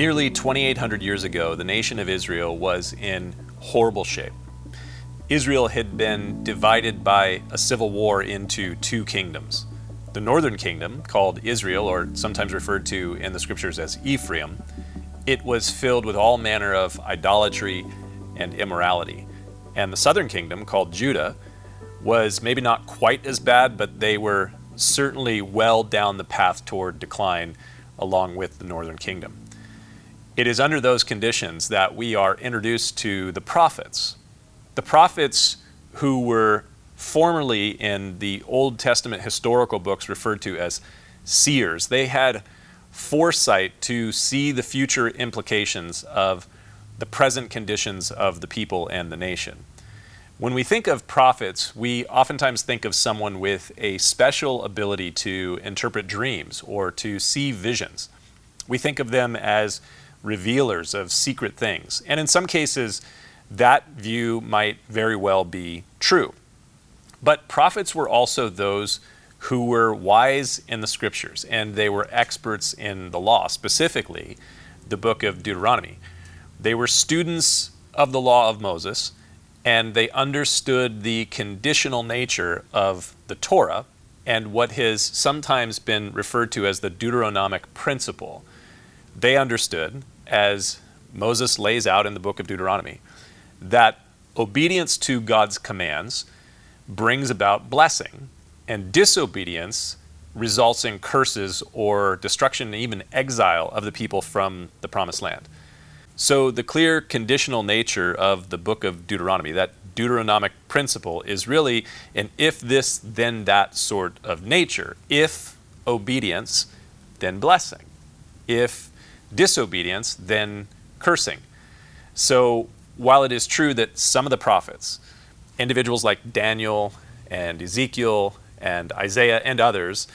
Nearly 2,800 years ago, the nation of Israel was in horrible shape. Israel had been divided by a civil war into two kingdoms. The northern kingdom, called Israel, or sometimes referred to in the scriptures as Ephraim, it was filled with all manner of idolatry and immorality. And the southern kingdom, called Judah, was maybe not quite as bad, but they were certainly well down the path toward decline along with the northern kingdom. It is under those conditions that we are introduced to the prophets. The prophets who were formerly in the Old Testament historical books referred to as seers. They had foresight to see the future implications of the present conditions of the people and the nation. When we think of prophets, we oftentimes think of someone with a special ability to interpret dreams or to see visions. We think of them as revealers of secret things. And in some cases, that view might very well be true. But prophets were also those who were wise in the scriptures and they were experts in the law, specifically the book of Deuteronomy. They were students of the law of Moses and they understood the conditional nature of the Torah and what has sometimes been referred to as the Deuteronomic principle they understood, as Moses lays out in the book of Deuteronomy, that obedience to God's commands brings about blessing, and disobedience results in curses or destruction and even exile of the people from the promised land. So, the clear conditional nature of the book of Deuteronomy, that Deuteronomic principle, is really an if this, then that sort of nature. If obedience, then blessing. If disobedience than cursing. So while it is true that some of the prophets, individuals like Daniel and Ezekiel and Isaiah and others,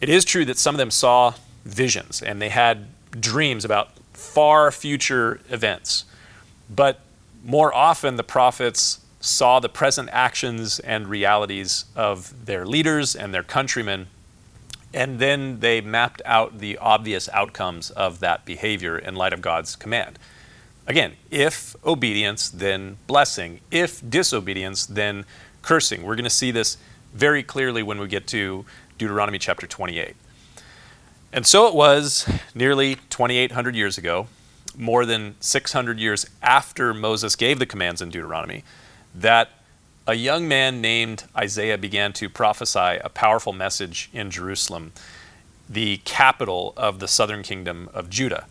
it is true that some of them saw visions and they had dreams about far future events. But more often, the prophets saw the present actions and realities of their leaders and their countrymen and then they mapped out the obvious outcomes of that behavior in light of God's command. Again, if obedience, then blessing. If disobedience, then cursing. We're going to see this very clearly when we get to Deuteronomy chapter 28. And so it was nearly 2,800 years ago, more than 600 years after Moses gave the commands in Deuteronomy, that a young man named Isaiah began to prophesy a powerful message in Jerusalem, the capital of the southern kingdom of Judah.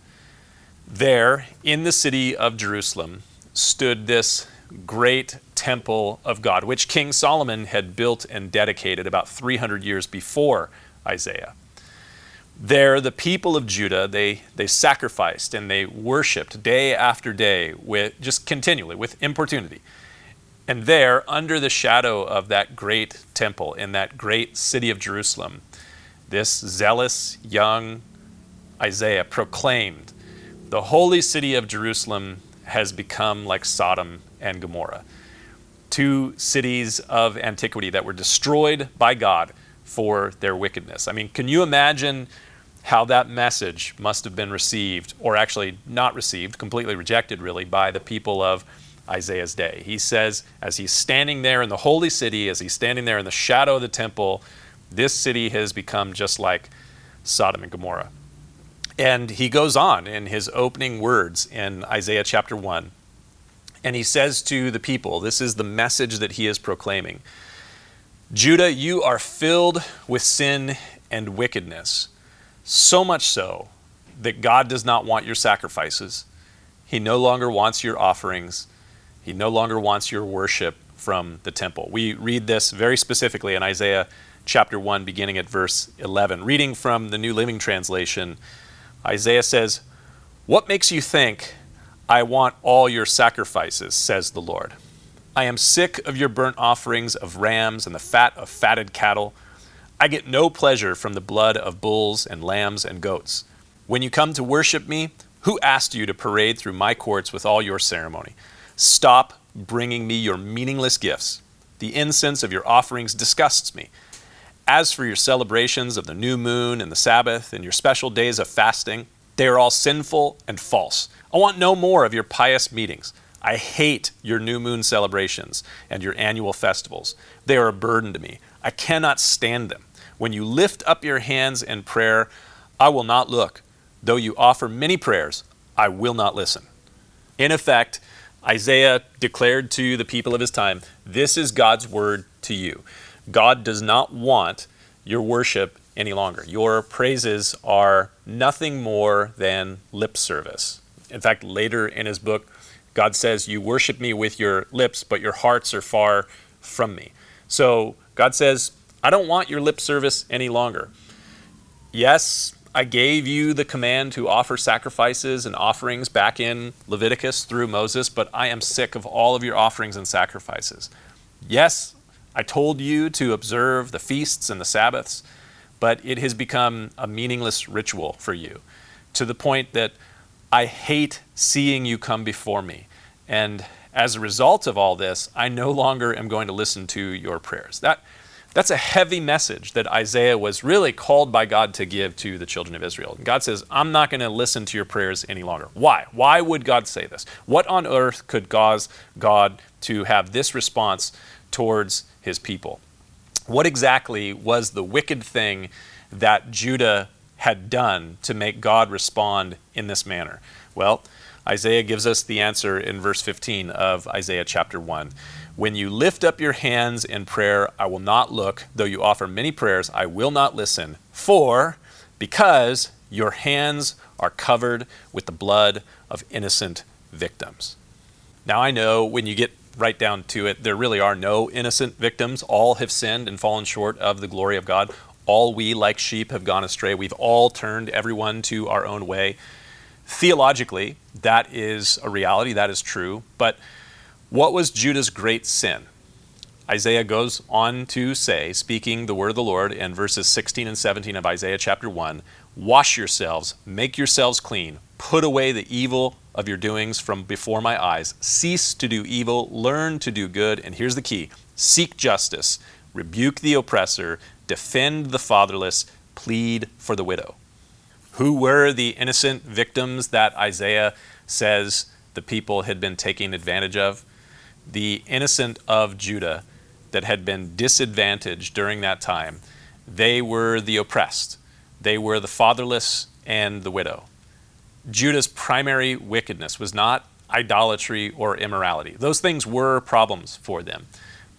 There, in the city of Jerusalem, stood this great temple of God, which King Solomon had built and dedicated about 300 years before Isaiah. There, the people of Judah, they, they sacrificed and they worshiped day after day, with, just continually, with importunity and there, under the shadow of that great temple in that great city of Jerusalem, this zealous young Isaiah proclaimed, The holy city of Jerusalem has become like Sodom and Gomorrah, two cities of antiquity that were destroyed by God for their wickedness. I mean, can you imagine how that message must have been received, or actually not received, completely rejected, really, by the people of Isaiah's day. He says, as he's standing there in the holy city, as he's standing there in the shadow of the temple, this city has become just like Sodom and Gomorrah. And he goes on in his opening words in Isaiah chapter 1. And he says to the people, this is the message that he is proclaiming Judah, you are filled with sin and wickedness, so much so that God does not want your sacrifices. He no longer wants your offerings. He no longer wants your worship from the temple. We read this very specifically in Isaiah chapter 1, beginning at verse 11. Reading from the New Living Translation, Isaiah says, What makes you think I want all your sacrifices, says the Lord? I am sick of your burnt offerings of rams and the fat of fatted cattle. I get no pleasure from the blood of bulls and lambs and goats. When you come to worship me, who asked you to parade through my courts with all your ceremony? Stop bringing me your meaningless gifts. The incense of your offerings disgusts me. As for your celebrations of the new moon and the Sabbath and your special days of fasting, They are all sinful and false. I want no more of your pious meetings. I hate your new moon celebrations and your annual festivals. They are a burden to me. I cannot stand them. When you lift up your hands in prayer, I will not look. Though you offer many prayers, I will not listen. In effect, Isaiah declared to the people of his time, This is God's word to you. God does not want your worship any longer. Your praises are nothing more than lip service. In fact, later in his book, God says, You worship me with your lips, but your hearts are far from me. So God says, I don't want your lip service any longer. Yes, I gave you the command to offer sacrifices and offerings back in Leviticus through Moses, but I am sick of all of your offerings and sacrifices. Yes, I told you to observe the feasts and the Sabbaths, but it has become a meaningless ritual for you to the point that I hate seeing you come before me. And as a result of all this, I no longer am going to listen to your prayers. That, that's a heavy message that Isaiah was really called by God to give to the children of Israel. And God says, I'm not going to listen to your prayers any longer. Why? Why would God say this? What on earth could cause God to have this response towards his people? What exactly was the wicked thing that Judah had done to make God respond in this manner? Well, Isaiah gives us the answer in verse 15 of Isaiah chapter 1. When you lift up your hands in prayer, I will not look. Though you offer many prayers, I will not listen. For, because your hands are covered with the blood of innocent victims. Now, I know when you get right down to it, there really are no innocent victims. All have sinned and fallen short of the glory of God. All we, like sheep, have gone astray. We've all turned everyone to our own way. Theologically, that is a reality, that is true. But what was Judah's great sin? Isaiah goes on to say, speaking the word of the Lord in verses 16 and 17 of Isaiah chapter 1 Wash yourselves, make yourselves clean, put away the evil of your doings from before my eyes, cease to do evil, learn to do good, and here's the key seek justice, rebuke the oppressor, defend the fatherless, plead for the widow. Who were the innocent victims that Isaiah says the people had been taking advantage of? The innocent of Judah that had been disadvantaged during that time. They were the oppressed, they were the fatherless and the widow. Judah's primary wickedness was not idolatry or immorality. Those things were problems for them,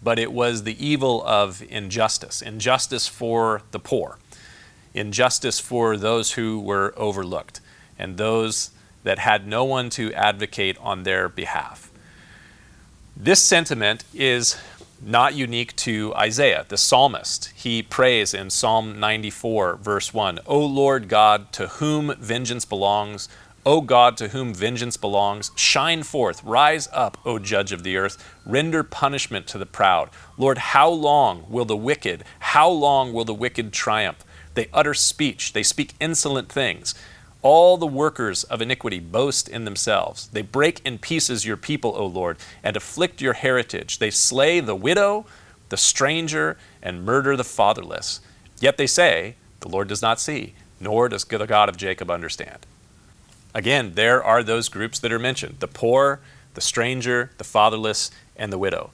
but it was the evil of injustice injustice for the poor, injustice for those who were overlooked, and those that had no one to advocate on their behalf. This sentiment is not unique to Isaiah, the psalmist. He prays in Psalm 94, verse 1 O Lord God, to whom vengeance belongs, O God, to whom vengeance belongs, shine forth, rise up, O judge of the earth, render punishment to the proud. Lord, how long will the wicked, how long will the wicked triumph? They utter speech, they speak insolent things. All the workers of iniquity boast in themselves. They break in pieces your people, O Lord, and afflict your heritage. They slay the widow, the stranger, and murder the fatherless. Yet they say, The Lord does not see, nor does the God of Jacob understand. Again, there are those groups that are mentioned the poor, the stranger, the fatherless, and the widow.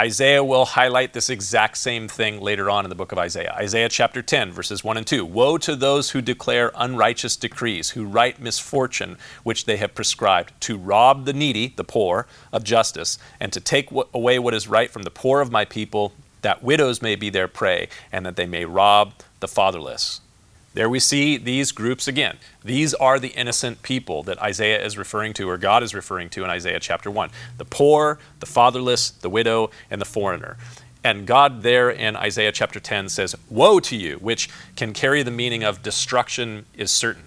Isaiah will highlight this exact same thing later on in the book of Isaiah. Isaiah chapter 10, verses 1 and 2. Woe to those who declare unrighteous decrees, who write misfortune which they have prescribed, to rob the needy, the poor, of justice, and to take away what is right from the poor of my people, that widows may be their prey, and that they may rob the fatherless. There we see these groups again. These are the innocent people that Isaiah is referring to, or God is referring to in Isaiah chapter 1 the poor, the fatherless, the widow, and the foreigner. And God, there in Isaiah chapter 10, says, Woe to you, which can carry the meaning of destruction is certain.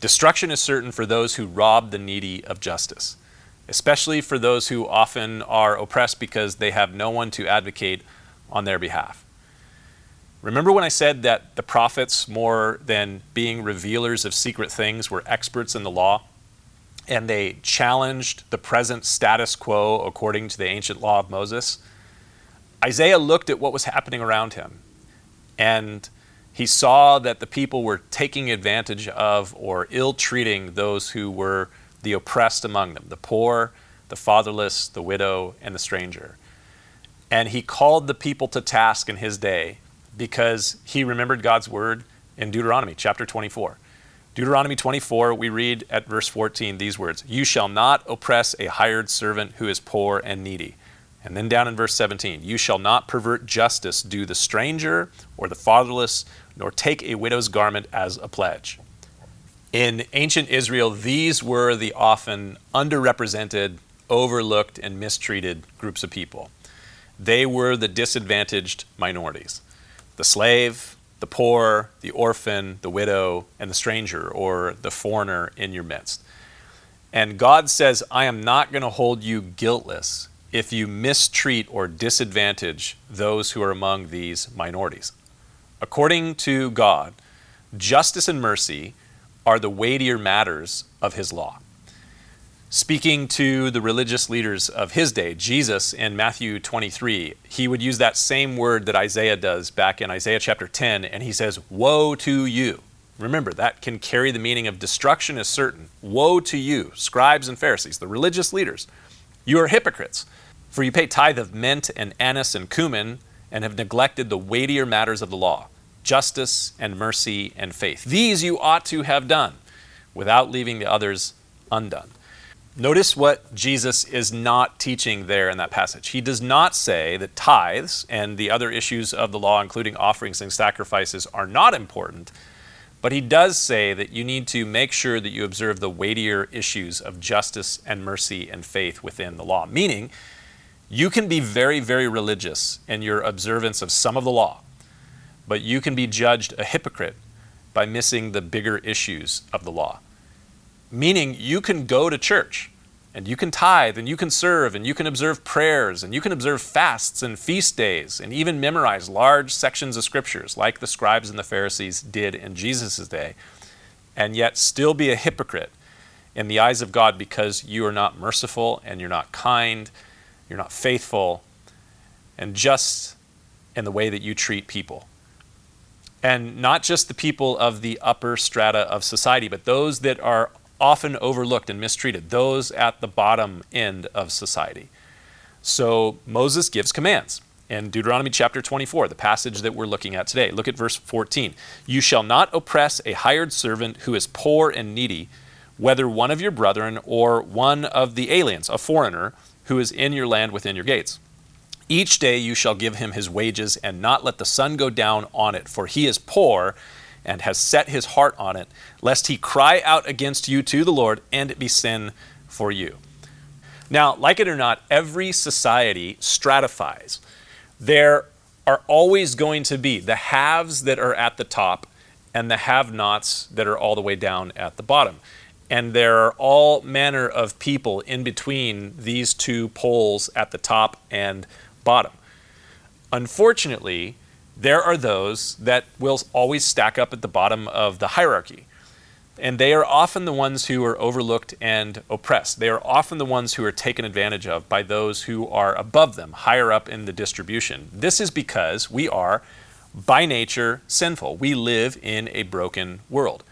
Destruction is certain for those who rob the needy of justice, especially for those who often are oppressed because they have no one to advocate on their behalf. Remember when I said that the prophets, more than being revealers of secret things, were experts in the law? And they challenged the present status quo according to the ancient law of Moses? Isaiah looked at what was happening around him, and He saw that the people were taking advantage of or ill treating those who were the oppressed among them the poor, the fatherless, the widow, and the stranger. And he called the people to task in his day because he remembered God's word in Deuteronomy chapter 24. Deuteronomy 24, we read at verse 14 these words You shall not oppress a hired servant who is poor and needy. And then down in verse 17, You shall not pervert justice, do the stranger or the fatherless, nor take a widow's garment as a pledge. In ancient Israel, these were the often underrepresented, overlooked, and mistreated groups of people. They were the disadvantaged minorities the slave, the poor, the orphan, the widow, and the stranger or the foreigner in your midst. And God says, I am not going to hold you guiltless if you mistreat or disadvantage those who are among these minorities. According to God, justice and mercy are the weightier matters of his law speaking to the religious leaders of his day, Jesus in Matthew 23, he would use that same word that Isaiah does back in Isaiah chapter 10, and he says, Woe to you. Remember, that can carry the meaning of destruction is certain. Woe to you, scribes and Pharisees, the religious leaders. You are hypocrites, for you pay tithe of mint and anise and cumin, and have neglected the weightier matters of the law justice and mercy and faith. These you ought to have done without leaving the others undone. Notice what Jesus is not teaching there in that passage. He does not say that tithes and the other issues of the law, including offerings and sacrifices, are not important, but he does say that you need to make sure that you observe the weightier issues of justice and mercy and faith within the law. Meaning, you can be very, very religious in your observance of some of the law, but you can be judged a hypocrite by missing the bigger issues of the law. Meaning, you can go to church and you can tithe and you can serve and you can observe prayers and you can observe fasts and feast days and even memorize large sections of scriptures like the scribes and the Pharisees did in Jesus' day, and yet still be a hypocrite in the eyes of God because you are not merciful and you're not kind, you're not faithful, and just in the way that you treat people. And not just the people of the upper strata of society, but those that are often overlooked and mistreated, those at the bottom end of society. So Moses gives commands. In Deuteronomy chapter 24, the passage that we're looking at today, look at verse 14. You shall not oppress a hired servant who is poor and needy, whether one of your brethren or one of the aliens, a foreigner, who is in your land within your gates. Each day you shall give him his wages, and not let the sun go down on it, for he is poor and has set his heart on it, lest he cry out against you to the Lord and it be sin for you. Now, like it or not, every society stratifies. There are always going to be the haves that are at the top and the have nots that are all the way down at the bottom. And there are all manner of people in between these two poles at the top and bottom. Unfortunately, there are those that will always stack up at the bottom of the hierarchy. And they are often the ones who are overlooked and oppressed. They are often the ones who are taken advantage of by those who are above them, higher up in the distribution. This is because we are, by nature, sinful. We live in a broken world.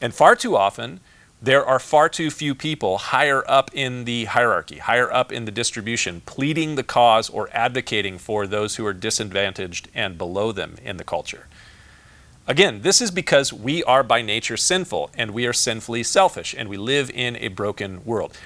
And far too often, there are far too few people higher up in the hierarchy, higher up in the distribution, pleading the cause or advocating for those who are disadvantaged and below them in the culture. Again, this is because we are by nature sinful and we are sinfully selfish and we live in a broken world.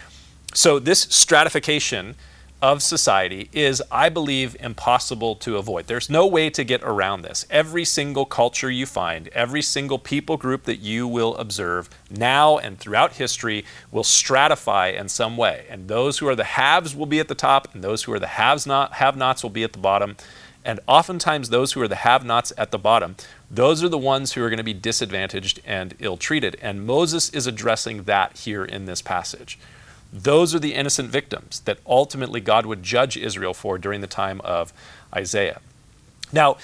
So, this stratification of society is, I believe, impossible to avoid. There's no way to get around this. Every single culture you find, every single people group that you will observe now and throughout history will stratify in some way. And those who are the haves will be at the top, and those who are the haves not have nots will be at the bottom. And oftentimes, those who are the have nots at the bottom, those are the ones who are going to be disadvantaged and ill treated. And Moses is addressing that here in this passage. Those are the innocent victims that ultimately God would judge Israel for during the time of Isaiah. Now,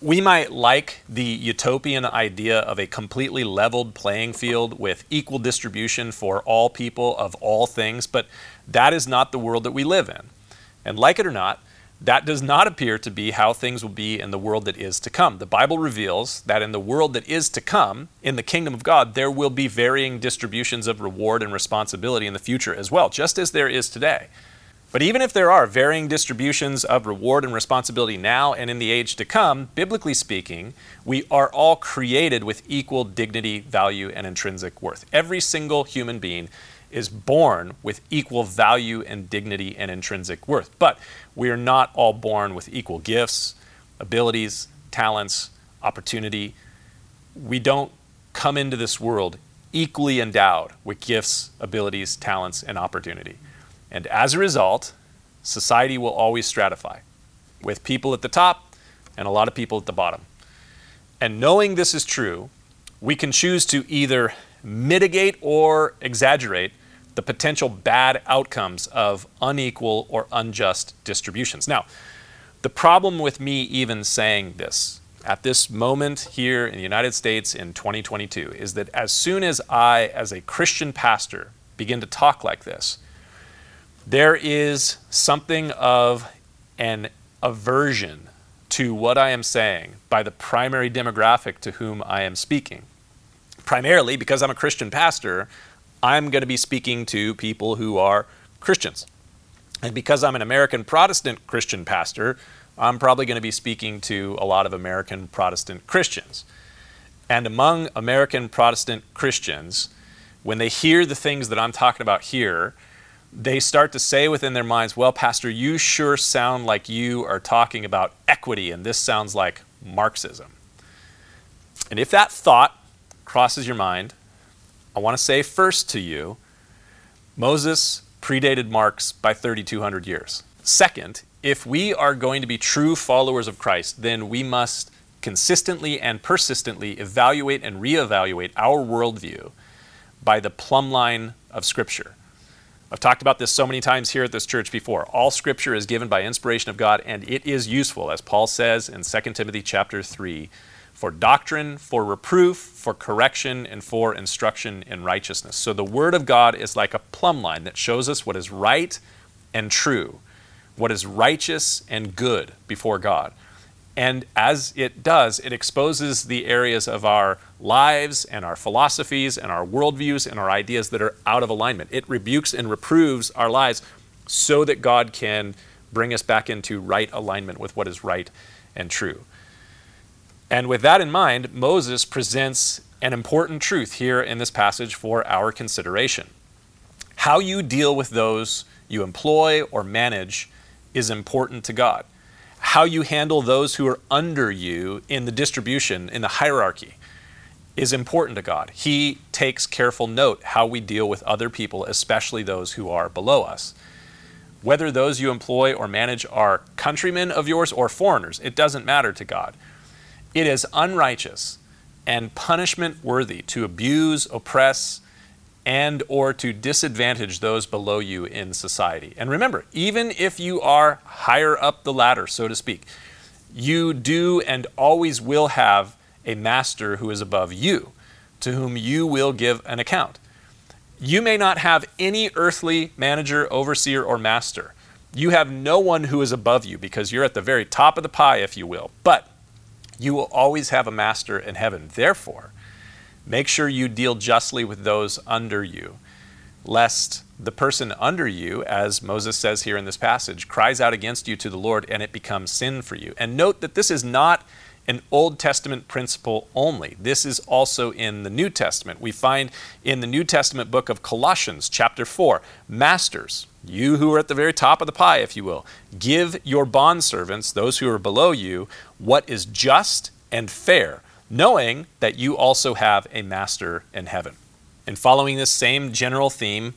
we might like the utopian idea of a completely leveled playing field with equal distribution for all people of all things, but that is not the world that we live in. And like it or not, that does not appear to be how things will be in the world that is to come. The Bible reveals that in the world that is to come, in the kingdom of God, there will be varying distributions of reward and responsibility in the future as well, just as there is today. But even if there are varying distributions of reward and responsibility now and in the age to come, biblically speaking, we are all created with equal dignity, value, and intrinsic worth. Every single human being is born with equal value and dignity and intrinsic worth. But we are not all born with equal gifts, abilities, talents, opportunity. We don't come into this world equally endowed with gifts, abilities, talents, and opportunity. And as a result, society will always stratify with people at the top and a lot of people at the bottom. And knowing this is true, we can choose to either mitigate or exaggerate the potential bad outcomes of unequal or unjust distributions. Now, the problem with me even saying this at this moment here in the United States in 2022 is that as soon as I, as a Christian pastor, begin to talk like this, there is something of an aversion to what I am saying by the primary demographic to whom I am speaking. Primarily because I'm a Christian pastor, I'm going to be speaking to people who are Christians. And because I'm an American Protestant Christian pastor, I'm probably going to be speaking to a lot of American Protestant Christians. And among American Protestant Christians, when they hear the things that I'm talking about here, they start to say within their minds, Well, Pastor, you sure sound like you are talking about equity, and this sounds like Marxism. And if that thought crosses your mind, I want to say first to you Moses predated Marx by 3,200 years. Second, if we are going to be true followers of Christ, then we must consistently and persistently evaluate and reevaluate our worldview by the plumb line of Scripture. I've talked about this so many times here at this church before. All scripture is given by inspiration of God and it is useful as Paul says in 2 Timothy chapter 3 for doctrine, for reproof, for correction, and for instruction in righteousness. So the Word of God is like a plumb line that shows us what is right and true, what is righteous and good before God. And as it does, it exposes the areas of our lives and our philosophies and our worldviews and our ideas that are out of alignment. It rebukes and reproves our lives so that God can bring us back into right alignment with what is right and true. And with that in mind, Moses presents an important truth here in this passage for our consideration. How you deal with those you employ or manage is important to God. How you handle those who are under you in the distribution, in the hierarchy, is important to God. He takes careful note how we deal with other people, especially those who are below us. Whether those you employ or manage are countrymen of yours or foreigners, it doesn't matter to God. It is unrighteous and punishment worthy to abuse, oppress, and or to disadvantage those below you in society. And remember, even if you are higher up the ladder, so to speak, you do and always will have a master who is above you, to whom you will give an account. You may not have any earthly manager, overseer, or master. You have no one who is above you because you're at the very top of the pie, if you will. But you will always have a master in heaven. Therefore, make sure you deal justly with those under you, lest the person under you, as Moses says here in this passage, cries out against you to the Lord and it becomes sin for you. And note that this is not an Old Testament principle only. This is also in the New Testament. We find in the New Testament book of Colossians, chapter 4, Masters, you who are at the very top of the pie, if you will, give your bondservants, those who are below you, what is just and fair, knowing that you also have a master in heaven. And following this same general theme,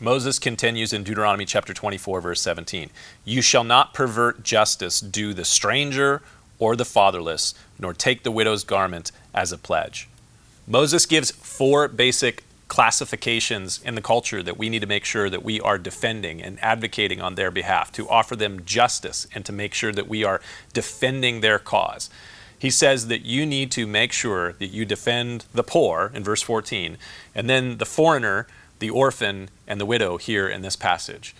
Moses continues in Deuteronomy chapter 24, verse 17 You shall not pervert justice, do the stranger or the fatherless, nor take the widow's garment as a pledge. Moses gives four basic classifications in the culture that we need to make sure that we are defending and advocating on their behalf, to offer them justice and to make sure that we are defending their cause. He says that you need to make sure that you defend the poor in verse 14, and then the foreigner, the orphan, and the widow here in this passage.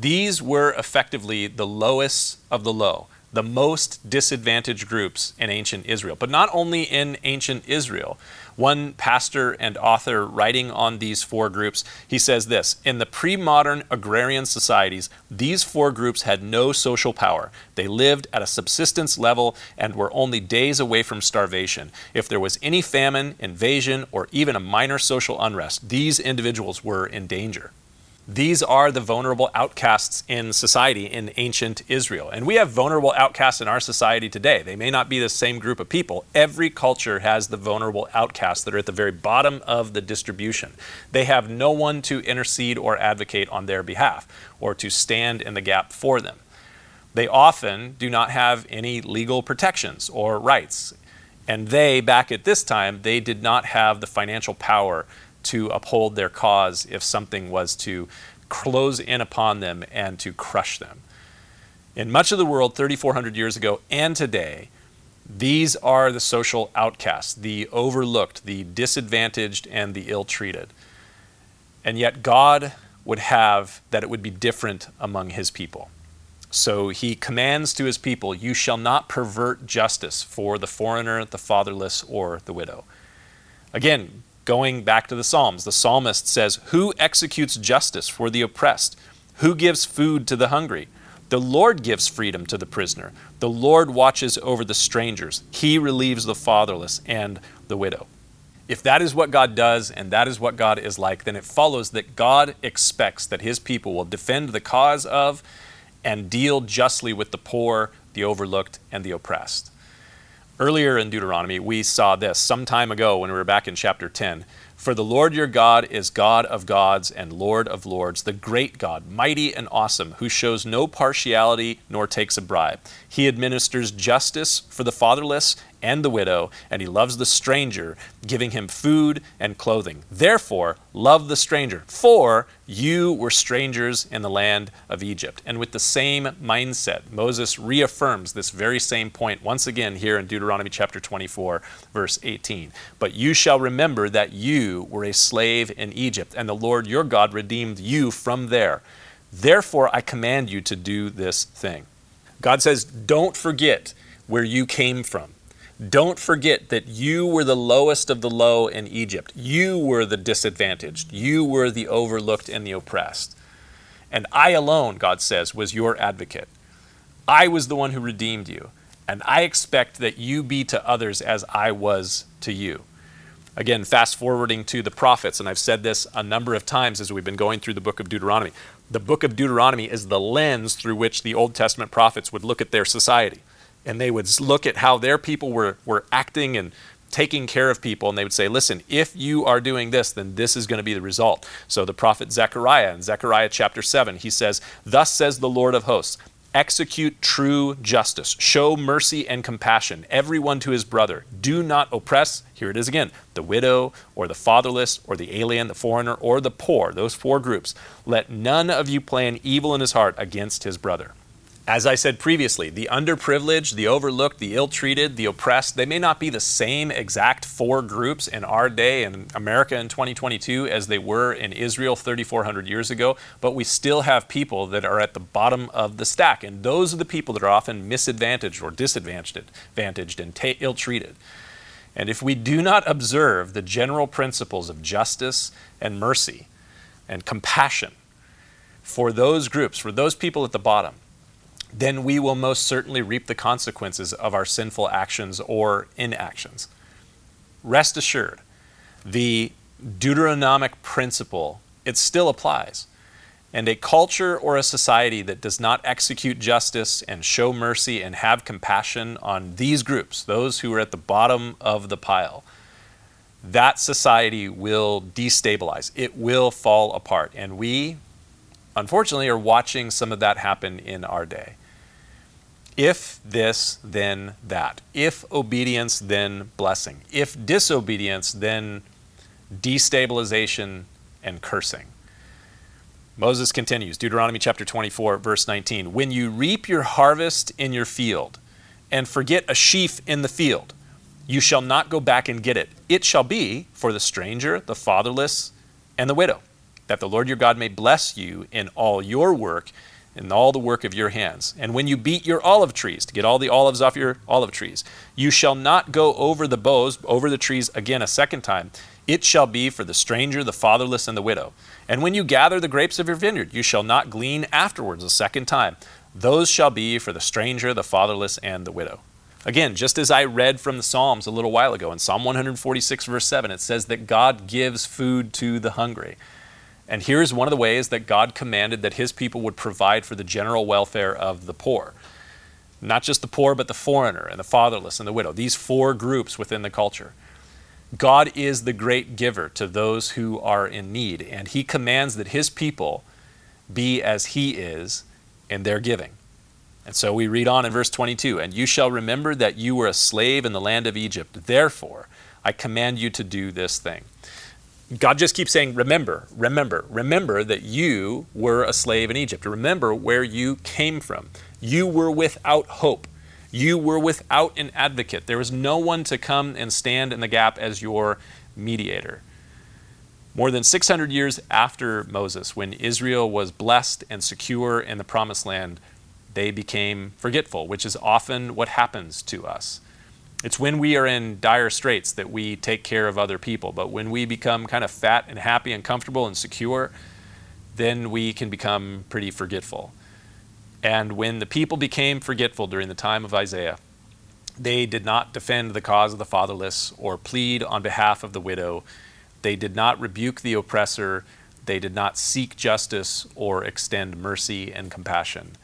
These were effectively the lowest of the low, the most disadvantaged groups in ancient Israel. But not only in ancient Israel. One pastor and author writing on these four groups, he says this In the pre modern agrarian societies, these four groups had no social power. They lived at a subsistence level and were only days away from starvation. If there was any famine, invasion, or even a minor social unrest, these individuals were in danger. These are the vulnerable outcasts in society in ancient Israel. And we have vulnerable outcasts in our society today. They may not be the same group of people. Every culture has the vulnerable outcasts that are at the very bottom of the distribution. They have no one to intercede or advocate on their behalf or to stand in the gap for them. They often do not have any legal protections or rights. And they, back at this time, they did not have the financial power to uphold their cause if something was to close in upon them and to crush them. In much of the world, 3,400 years ago and today, these are the social outcasts, the overlooked, the disadvantaged, and the ill treated. And yet, God would have that it would be different among his people. So he commands to his people, You shall not pervert justice for the foreigner, the fatherless, or the widow. Again, Going back to the Psalms, the psalmist says, Who executes justice for the oppressed? Who gives food to the hungry? The Lord gives freedom to the prisoner. The Lord watches over the strangers. He relieves the fatherless and the widow. If that is what God does and that is what God is like, then it follows that God expects that his people will defend the cause of and deal justly with the poor, the overlooked, and the oppressed. Earlier in Deuteronomy, we saw this some time ago when we were back in chapter 10. For the Lord your God is God of gods and Lord of lords, the great God, mighty and awesome, who shows no partiality nor takes a bribe. He administers justice for the fatherless and the widow, and he loves the stranger, giving him food and clothing. Therefore, love the stranger, for you were strangers in the land of Egypt. And with the same mindset, Moses reaffirms this very same point once again here in Deuteronomy chapter 24, verse 18. But you shall remember that you were a slave in Egypt, and the Lord your God redeemed you from there. Therefore, I command you to do this thing. God says, Don't forget where you came from. Don't forget that you were the lowest of the low in Egypt. You were the disadvantaged. You were the overlooked and the oppressed. And I alone, God says, was your advocate. I was the one who redeemed you. And I expect that you be to others as I was to you. Again, fast forwarding to the prophets, and I've said this a number of times as we've been going through the book of Deuteronomy. The book of Deuteronomy is the lens through which the Old Testament prophets would look at their society and they would look at how their people were, were acting and taking care of people, and they would say, Listen, if you are doing this, then this is going to be the result. So the prophet Zechariah, in Zechariah chapter 7, he says, Thus says the Lord of hosts, execute true justice, show mercy and compassion, everyone to his brother. Do not oppress, here it is again, the widow or the fatherless or the alien, the foreigner or the poor, those four groups. Let none of you plan evil in his heart against his brother. As I said previously, the underprivileged, the overlooked, the ill treated, the oppressed, they may not be the same exact four groups in our day in America in 2022 as they were in Israel 3,400 years ago, but we still have people that are at the bottom of the stack. And those are the people that are often misadvantaged or disadvantaged and ill treated. And if we do not observe the general principles of justice and mercy and compassion for those groups, for those people at the bottom, then we will most certainly reap the consequences of our sinful actions or inactions. Rest assured, the Deuteronomic principle, it still applies. And a culture or a society that does not execute justice and show mercy and have compassion on these groups, those who are at the bottom of the pile, that society will destabilize. It will fall apart. And we, unfortunately, are watching some of that happen in our day. If this, then that. If obedience, then blessing. If disobedience, then destabilization and cursing. Moses continues, Deuteronomy chapter 24, verse 19. When you reap your harvest in your field and forget a sheaf in the field, you shall not go back and get it. It shall be for the stranger, the fatherless, and the widow. that the Lord your God may bless you in all your work and all the work of your hands. And when you beat your olive trees to get all the olives off your olive trees, you shall not go over the boughs, over the trees again a second time. It shall be for the stranger, the fatherless, and the widow. And when you gather the grapes of your vineyard, you shall not glean afterwards a second time. Those shall be for the stranger, the fatherless, and the widow. Again, just as I read from the Psalms a little while ago, in Psalm 146, verse 7, it says that God gives food to the hungry. And here's one of the ways that God commanded that his people would provide for the general welfare of the poor. Not just the poor, but the foreigner and the fatherless and the widow. These four groups within the culture. God is the great giver to those who are in need, and he commands that his people be as he is in their giving. And so we read on in verse 22 And you shall remember that you were a slave in the land of Egypt. Therefore, I command you to do this thing. God just keeps saying, Remember, remember, remember that you were a slave in Egypt. Remember where you came from. You were without hope. You were without an advocate. There was no one to come and stand in the gap as your mediator. More than 600 years after Moses, when Israel was blessed and secure in the promised land, they became forgetful, which is often what happens to us. It's when we are in dire straits that we take care of other people. But when we become kind of fat and happy and comfortable and secure, then we can become pretty forgetful. And when the people became forgetful during the time of Isaiah, they did not defend the cause of the fatherless or plead on behalf of the widow. They did not rebuke the oppressor. They did not seek justice or extend mercy and compassion.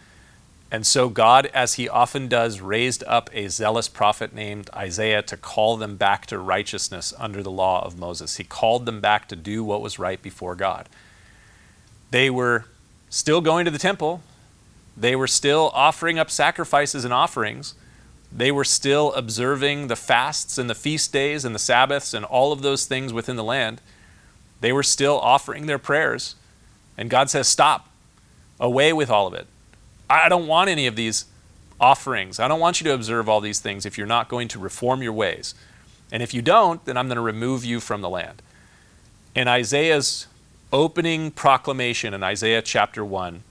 And so God, as he often does, raised up a zealous prophet named Isaiah to call them back to righteousness under the law of Moses. He called them back to do what was right before God. They were still going to the temple, they were still offering up sacrifices and offerings. They were still observing the fasts and the feast days and the Sabbaths and all of those things within the land. They were still offering their prayers. And God says, Stop, away with all of it. I don't want any of these offerings. I don't want you to observe all these things if you're not going to reform your ways. And if you don't, then I'm going to remove you from the land. And Isaiah's opening proclamation in Isaiah chapter 1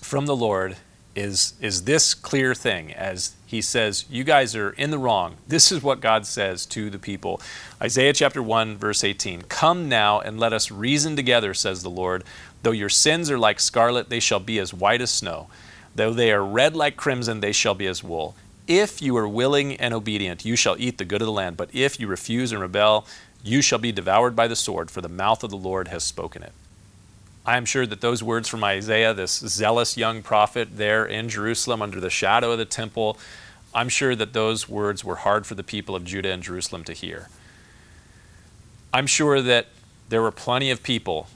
from the Lord is, is this clear thing as he says, You guys are in the wrong. This is what God says to the people. Isaiah chapter 1, verse 18 Come now and let us reason together, says the Lord. Though your sins are like scarlet, they shall be as white as snow. Though they are red like crimson, they shall be as wool. If you are willing and obedient, you shall eat the good of the land. But if you refuse and rebel, you shall be devoured by the sword, for the mouth of the Lord has spoken it. I am sure that those words from Isaiah, this zealous young prophet there in Jerusalem under the shadow of the temple, I'm sure that those words were hard for the people of Judah and Jerusalem to hear. I'm sure that there were plenty of people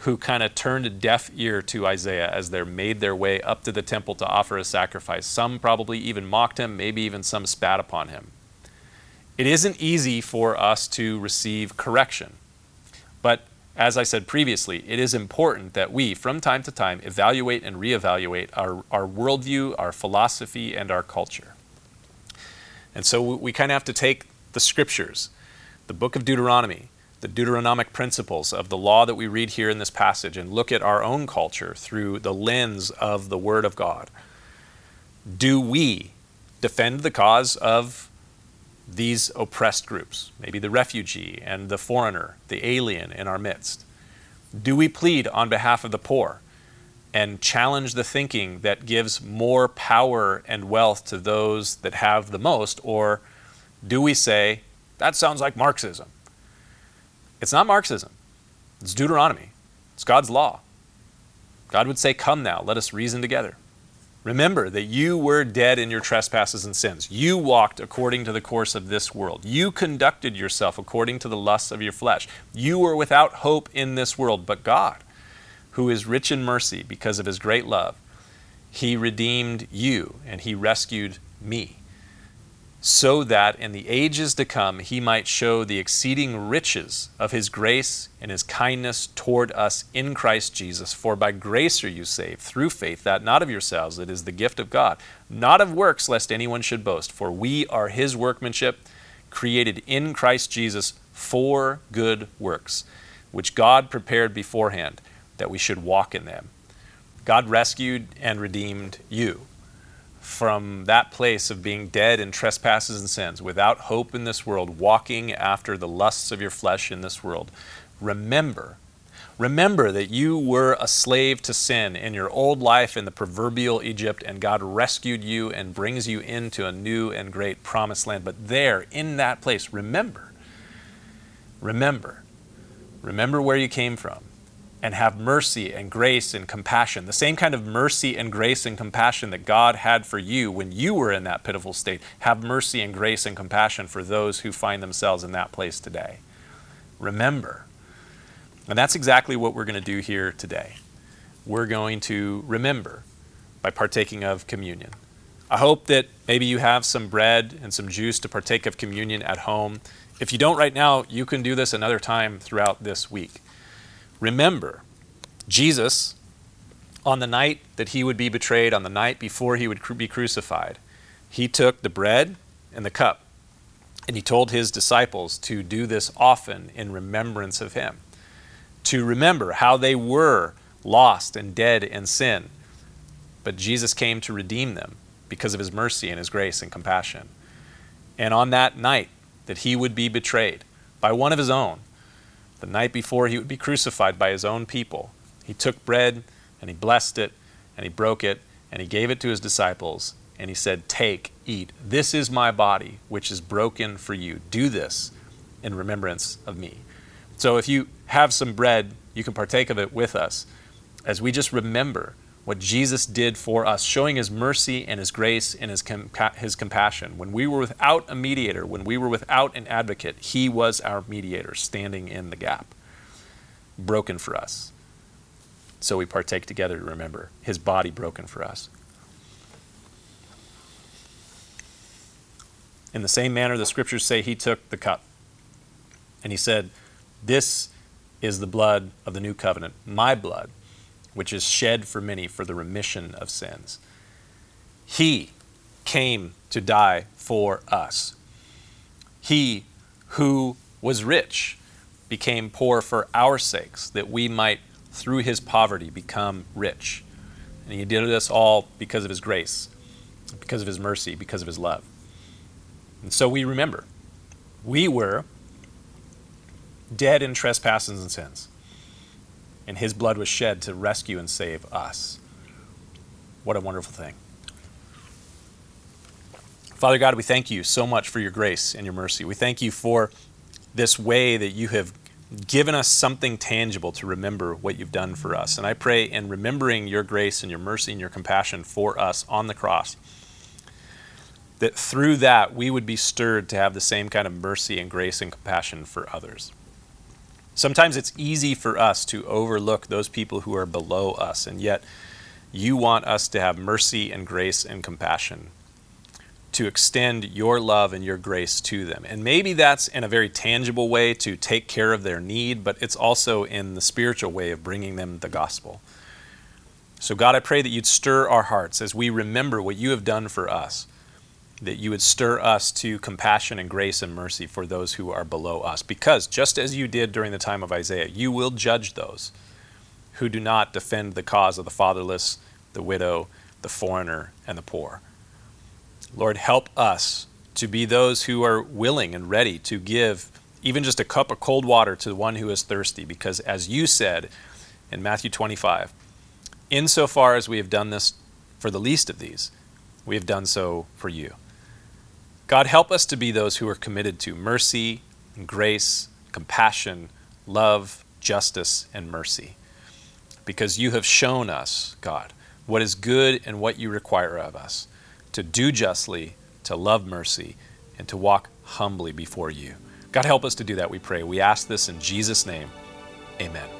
who kind of turned a deaf ear to Isaiah as they made their way up to the temple to offer a sacrifice. Some probably even mocked him, maybe even some spat upon him. It isn't easy for us to receive correction. But as I said previously, it is important that we, from time to time, evaluate and reevaluate our, our worldview, our philosophy, and our culture. And so we, we kind of have to take the scriptures, the book of Deuteronomy, the Deuteronomic principles of the law that we read here in this passage and look at our own culture through the lens of the Word of God. Do we defend the cause of these oppressed groups, maybe the refugee and the foreigner, the alien in our midst? Do we plead on behalf of the poor and challenge the thinking that gives more power and wealth to those that have the most? Or do we say, that sounds like Marxism? It's not Marxism, it's Deuteronomy, it's God's law. God would say, Come now, let us reason together. Remember that you were dead in your trespasses and sins. You walked according to the course of this world. You conducted yourself according to the lusts of your flesh. You were without hope in this world, but God, who is rich in mercy because of his great love, he redeemed you and he rescued me so that in the ages to come he might show the exceeding riches of his grace and his kindness toward us in Christ Jesus. For by grace are you saved, through faith, that not of yourselves, it is the gift of God, not of works, lest anyone should boast. For we are his workmanship, created in Christ Jesus for good works, which God prepared beforehand that we should walk in them. God rescued and redeemed you from that place of being dead in trespasses and sins, without hope in this world, walking after the lusts of your flesh in this world. Remember, remember that you were a slave to sin in your old life in the proverbial Egypt, and God rescued you and brings you into a new and great promised land. But there, in that place, remember, remember, remember where you came from and have mercy and grace and compassion. The same kind of mercy and grace and compassion that God had for you when you were in that pitiful state. Have mercy and grace and compassion for those who find themselves in that place today. Remember. And that's exactly what we're going to do here today. We're going to remember by partaking of communion. I hope that maybe you have some bread and some juice to partake of communion at home. If you don't right now, you can do this another time throughout this week. Remember, Jesus, on the night that he would be betrayed, on the night before he would be crucified, he took the bread and the cup, and he told his disciples to do this often in remembrance of him, to remember how they were lost and dead in sin. But Jesus came to redeem them because of his mercy and his grace and compassion. And on that night that he would be betrayed by one of his own, the night before he would be crucified by his own people, he took bread and he blessed it and he broke it and he gave it to his disciples and he said, Take, eat. This is my body, which is broken for you. Do this in remembrance of me. So if you have some bread, you can partake of it with us as we just remember what Jesus did for us, showing his mercy and his grace and his, his compassion. When we were without a mediator, when we were without an advocate, he was our mediator, standing in the gap, broken for us. So we partake together to remember his body broken for us. In the same manner, the scriptures say he took the cup and he said, This is the blood of the new covenant, my blood which is shed for many for the remission of sins. He came to die for us. He who was rich became poor for our sakes, that we might, through his poverty, become rich. And he did this all because of his grace, because of his mercy, because of his love. And so we remember we were dead in trespasses and sins and his blood was shed to rescue and save us. What a wonderful thing. Father God, we thank you so much for your grace and your mercy. We thank you for this way that you have given us something tangible to remember what you've done for us. And I pray in remembering your grace and your mercy and your compassion for us on the cross, that through that we would be stirred to have the same kind of mercy and grace and compassion for others. Sometimes it's easy for us to overlook those people who are below us, and yet you want us to have mercy and grace and compassion, to extend your love and your grace to them. And maybe that's in a very tangible way to take care of their need, but it's also in the spiritual way of bringing them the gospel. So, God, I pray that you'd stir our hearts as we remember what you have done for us that you would stir us to compassion and grace and mercy for those who are below us. Because just as you did during the time of Isaiah, you will judge those who do not defend the cause of the fatherless, the widow, the foreigner, and the poor. Lord, help us to be those who are willing and ready to give even just a cup of cold water to the one who is thirsty. Because as you said in Matthew 25, insofar as we have done this for the least of these, we have done so for you. God, help us to be those who are committed to mercy, grace, compassion, love, justice, and mercy. Because you have shown us, God, what is good and what you require of us to do justly, to love mercy, and to walk humbly before you. God, help us to do that, we pray. We ask this in Jesus' name. Amen.